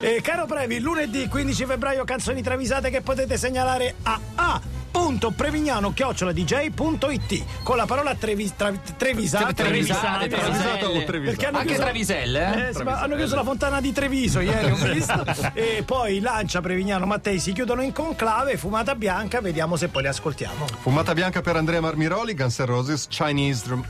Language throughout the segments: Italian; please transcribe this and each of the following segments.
Eh, caro Previ, lunedì 15 febbraio canzoni travisate che potete segnalare a A www.prevignano-dj.it con la parola trevi, tra, trevisate. Trevisate, Travisato o perché hanno Anche chiuso, Traviselle, eh? eh, ma hanno chiuso la fontana di Treviso ieri ho visto. E poi Lancia Prevignano Mattei si chiudono in conclave fumata bianca vediamo se poi le ascoltiamo. Fumata bianca per Andrea Marmiroli, Guns N' Roses, Chinese Drum-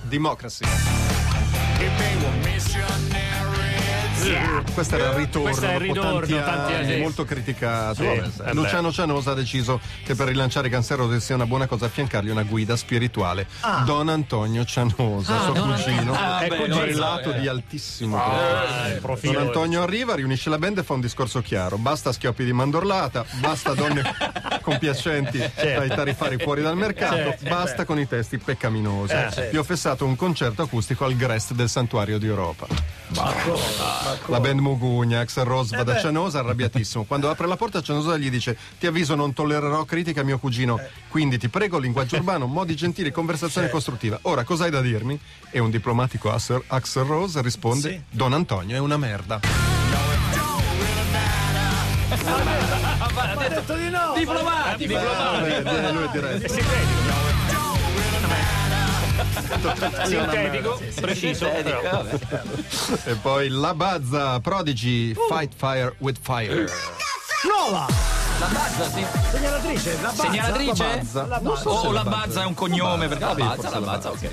Questo era il ritorno, Questo è il dopo ritorno, tanti tanti anni, anni. molto criticato. Sì, Vabbè, eh Luciano Cianosa ha deciso che per rilanciare Roses sia una buona cosa affiancargli una guida spirituale. Don Antonio Cianosa, suo cugino, Ah, è correlato eh. di altissimo Ah, il Don. Antonio arriva, riunisce la band e fa un discorso chiaro. Basta schioppi di mandorlata, basta donne compiacenti dai tarifari fuori dal mercato, Certo. basta con i testi peccaminosi. certo. Vi ho fessato un concerto acustico al Grest del Santuario Europa. La band Mugugna, ex Rose va da Cianosa arrabbiatissimo. Quando apre la porta Cianosa gli dice ti avviso non tollererò critiche a mio cugino, quindi ti prego linguaggio urbano, modi gentili, conversazione costruttiva. Ora cosa hai da dirmi? E un diplomatico Axel, Rose risponde Sì. Don Antonio è una merda. ha detto di no Diplomatico. Eh, beh, lui è diretto. Sintetico, preciso. E poi la Bazza, Prodigy, Fight Fire with Fire. nuova La Bazza, sì. segnalatrice la bazza Segnalatrice? La Bazza. La Non so O la Bazza è un cognome, perché la Bazza, la la Bazza, Bazza. ok.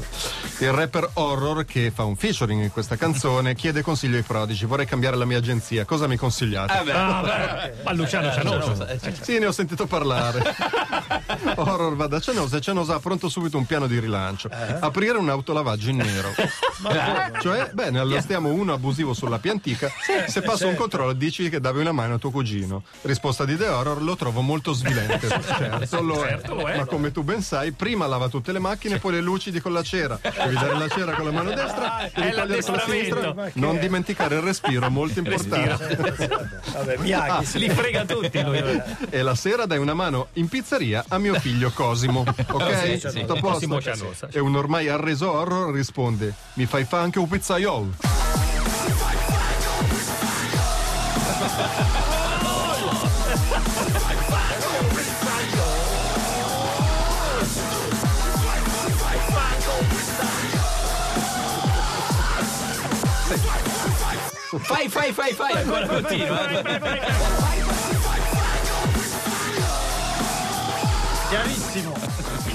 Il rapper Horror che fa un featuring in questa canzone chiede consiglio ai Prodigy. Vorrei cambiare la mia agenzia. Cosa mi consigliate? Eh beh, Ah, beh, ma Luciano Cianosa. eh, Sì, ne ho sentito parlare. Horror va da Cianosa e Cianosa ha pronto subito un piano di rilancio. Aprire un autolavaggio in nero. cioè, beh, ne allestiamo uno abusivo sulla piantica. Se passo un controllo dici che davi una mano a tuo cugino. Risposta di The Horror, lo trovo molto svilente. Certo, lo è. Certo, lo è. Ma come tu ben sai, prima lava tutte le macchine, poi le lucidi con la cera. Devi dare la cera con la mano destra, devi È togliere con la sinistra. Non dimenticare il respiro, molto importante. vabbè Miyagi sì. Li frega tutti lui. E la sera dai una mano in pizzeria a mio figlio Cosimo. Ok? Sì, sì, Cosimo. E un ormai arreso horror risponde: Mi fai fa anche un pizzaiolo. Fai, fai, fai, fai, ancora continua. chiarissimo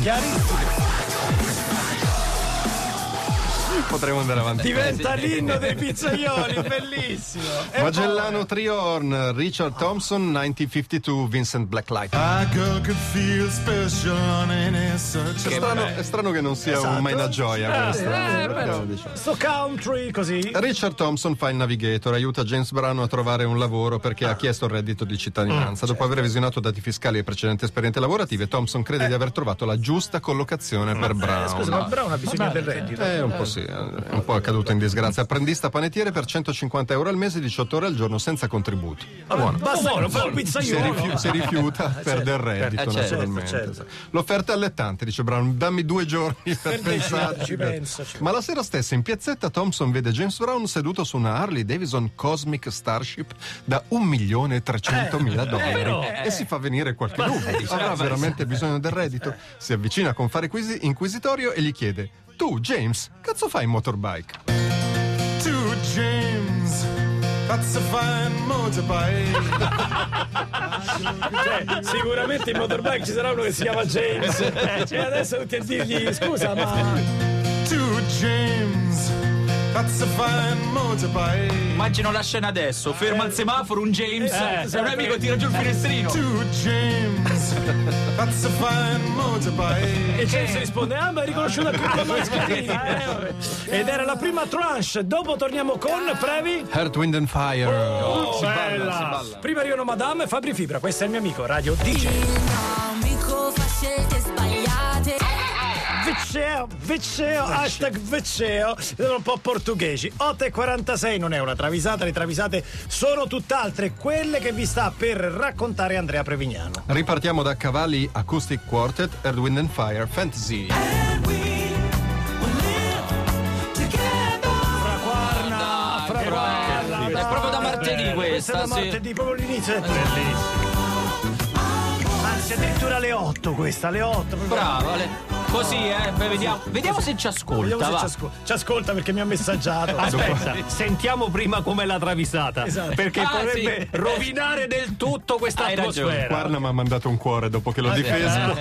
chiarissimo Potremmo andare avanti. diventa l'inno dei pizzaioli bellissimo E Magellano Triorn, Richard Thompson, 1952, Vincent Blacklight. È strano, è strano che non sia Esatto. un mai una gioia questo. eh, perché però. diciamo? sto country così Richard Thompson fa il navigator, aiuta James Brown a trovare un lavoro perché ha chiesto il reddito di cittadinanza. Dopo aver visionato dati fiscali e precedenti esperienze lavorative, Thompson crede di aver trovato la giusta collocazione per Brown. scusa ma Brown ha bisogno del reddito Eh, un po' sì, è un po' caduto in disgrazia. Apprendista panettiere per 150 euro al mese, 18 ore al giorno senza contributi. Buono. basta Buono, che fa un buono. Se, pizzaiolo rifiu- se rifiuta, perde il reddito, Eh, certo, naturalmente. certo. L'offerta è allettante, dice Brown. Dammi due giorni per pensarci. penso, Ma la sera stessa in piazzetta Thompson vede James Brown seduto su una Harley Davidson Cosmic Starship da 1.300.000 dollari però, e si fa venire qualche dubbio. Avrà veramente bisogno del reddito? Si avvicina con fare quisi- inquisitorio e gli chiede: Tu, James, cazzo fai in motorbike? to James. That's a fine motorbike. Cioè, sicuramente in motorbike ci sarà uno che si chiama James e adesso tutti a dirgli scusa ma to James. Immagino la scena adesso, ferma il semaforo, un James, Eh, e un amico tira giù il finestrino. To James. That's a fine motorbike. e James risponde ah ma è riconosciuta più con mascherina eh, ed era la prima tranche dopo torniamo con Previ Earth, Wind and Fire. Oh, bella prima arrivano Madame e Fabri Fibra questo è il mio amico Radio DJ Il mio amico fa scelte. Viceo, Viceo, hashtag Viceo, sono un po' portoghesi. 8 e 46 non è una travisata, le travisate sono tutt'altre, quelle che vi sta per raccontare Andrea Prevignano. Ripartiamo da Cavalli Acoustic Quartet, Earth, Wind and Fire, Fantasy. Fraquarna, È proprio da martedì questo. questa è da questa, sì. martedì, proprio l'inizio è bellissimo. Anzi, addirittura alle 8 questa, alle 8. proprio. Bravo, Ale. Così, eh. Beh, vediamo, vediamo se ci ascolta. Vediamo se ci ascolta. Ci ascolta perché mi ha messaggiato. Aspetta, sentiamo prima com'è la travisata. Esatto. Perché Ah, potrebbe sì. rovinare del tutto questa Hai atmosfera. Guarda mi ha mandato un cuore dopo che l'ho difeso.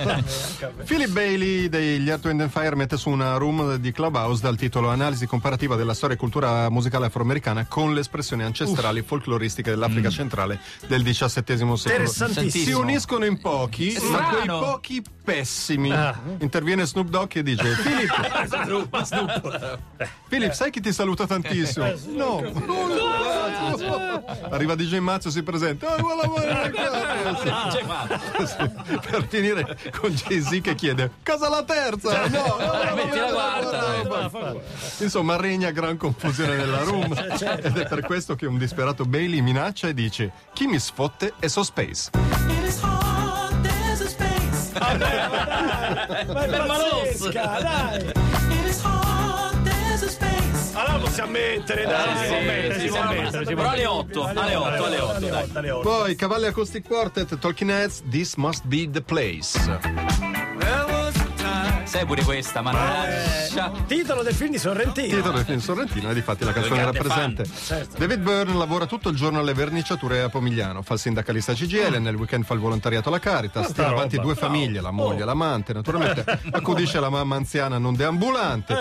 Philip Bailey degli Earth, Wind and Fire mette su una room di Clubhouse dal titolo Analisi comparativa della storia e cultura musicale afroamericana con le espressioni ancestrali folcloristiche dell'Africa centrale del XVII secolo. Interessantissimo. Si uniscono in pochi, ma Strano. quei pochi pessimi. Interviene Snoop Dogg e dice: Philip, Philip, sai chi ti saluta tantissimo? No, no, no. Arriva DJ Mazzo, si presenta. "Ah, vuole lavorare qua." Sì, per finire con Jay-Z che chiede cosa la terza? No. Insomma, regna gran confusione nella room ed è per questo che un disperato Bailey minaccia e dice chi mi sfotte è so space. Ma è pazzesca, dai. Allora possiamo mettere, dai. Sì, si può mettere, si può mettere, Però alle 8, alle 8, alle 8. Alle dai. 8, alle 8. Poi Cavalli Acoustic Quartet, Talking Heads, This Must Be the Place. Sai pure questa, ma non lascia. Titolo del film di Sorrentino. Titolo del film Sorrentino e difatti la canzone era presente. Certo. David Byrne lavora tutto il giorno alle verniciature a Pomigliano, fa il sindacalista CGL, nel weekend fa il volontariato alla Caritas, tira avanti roba. due famiglie, la moglie e l'amante, naturalmente accudisce la mamma anziana non deambulante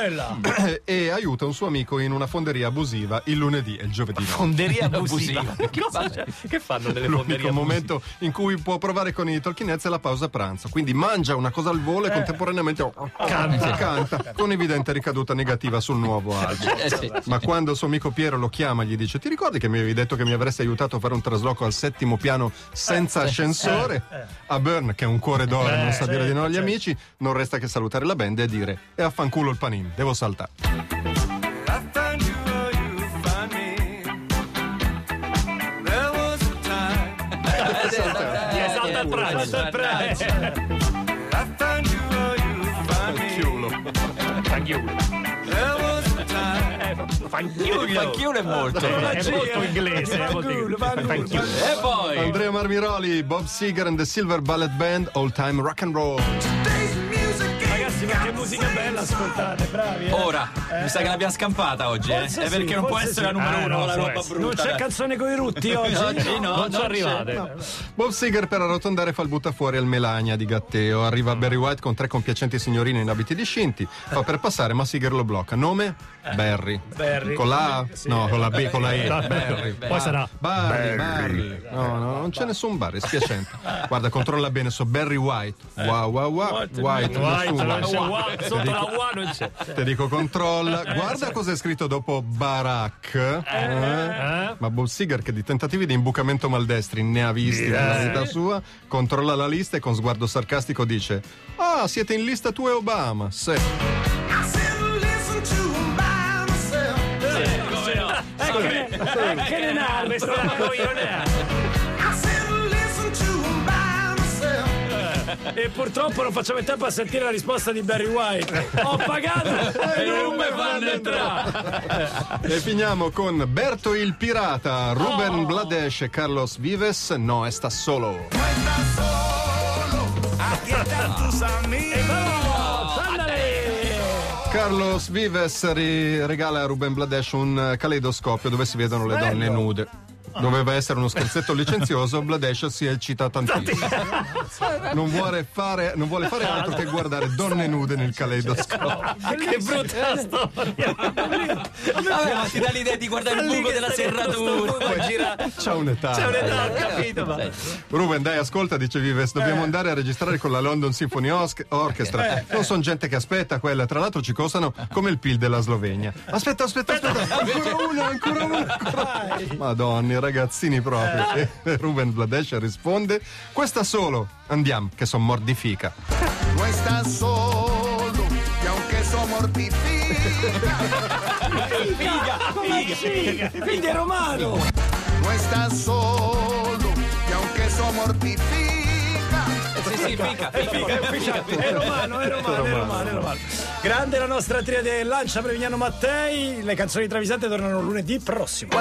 Eh e aiuta un suo amico in una fonderia abusiva il lunedì e il giovedì. no. Fonderia abusiva. Che, cosa- che fanno delle fonderie? L'unico momento in cui può provare con i è la pausa pranzo, quindi mangia una cosa al volo e contemporaneamente oh, canta. canta, con evidente ricaduta negativa sul nuovo album. Eh sì. Ma quando il suo amico Piero lo chiama e gli dice: Ti ricordi che mi avevi detto che mi avresti aiutato a fare un trasloco al settimo piano senza ascensore? A Byrne, che è un cuore d'oro e non sa dire di no agli amici, non resta che salutare la band e dire: E affanculo il panino, devo saltare. I found you, oh, you found Time. Fanchiulo. Fanchiulo è molto. È molto inglese. è molto inglese. Fanchiulo. E poi. Andrea Marmiroli, Bob Seger and the Silver Ballet Band, All Time Rock and Roll. Today's music ain't Ragazzi, ma che musica bella ascoltate, bravi. eh. Ora, mi sa che l'abbiamo scampata oggi, eh? Forse È perché sì, non può essere sì. la numero Ah, uno no, la roba essere. Non brutta. c'è dai. canzone con i rutti oggi. Oggi no, Non so c'è. arrivate. Bob Seger per arrotondare fa il buttafuori al Melania di Gatteo. Arriva Barry White con tre compiacenti signorine in abiti discinti. Fa per passare, ma Seger lo blocca. Nome? Barry. Barry. Con la A? No, con la B, con la E. Barry. Poi sarà Barry, Barry. No, no, non c'è nessun bar, è spiacente. Guarda, controlla bene su Barry White. Wow, wow, wow. White, White, nessuno. non c'è wa- sotto la UA non c'è. Ti dico controlla. Guarda cosa è scritto dopo Barack. Eh? Ma Bob Seger, che di tentativi di imbucamento maldestri ne ha visti nella vita sua, controlla la lista e con sguardo sarcastico dice: Ah, siete in lista tu e Obama. Sì. I said, listen to 'em by myself. Che ne narra? Questo coglione. I E purtroppo non facciamo in tempo a sentire la risposta di Barry White. Ho pagato e non mi fanno entrare. E finiamo con Berto il Pirata, Ruben Blades e Carlos Vives. No, è sta solo. No estás solo. Aquí están tus amigos. Carlos Vives ri- regala a Ruben Blades un eh, caleidoscopio dove si vedono le donne nude. Doveva essere uno scherzetto licenzioso, Blades si eccita tantissimo. Non vuole, fare, non vuole fare altro che guardare donne nude nel caleidoscopio. Che brutta storia. Vabbè, ma ti dà l'idea di guardare il buco della serratura. Poi gira. C'ha un'età. C'è un'età, ho capito, ma... Ruben, dai, ascolta, dice Vives, dobbiamo andare a registrare con la London Symphony Orchestra. Non sono gente che aspetta quella, tra l'altro ci costano come il PIL della Slovenia. Aspetta, aspetta, aspetta, ancora una, ancora una. Ancora... Madonna, ragazzini proprio. E Ruben Blades risponde, questa solo, andiamo, che son mordifica. Estás solo. Y aunque eso mortifica, Quindi è romano. no estás solo. Y aunque eso mortifica. Sì, sì, fica, fica, fica, fica. È romano, è romano, è romano, è romano. Grande la nostra triade Lancia Prevignano Mattei. Le canzoni travisate tornano lunedì prossimo.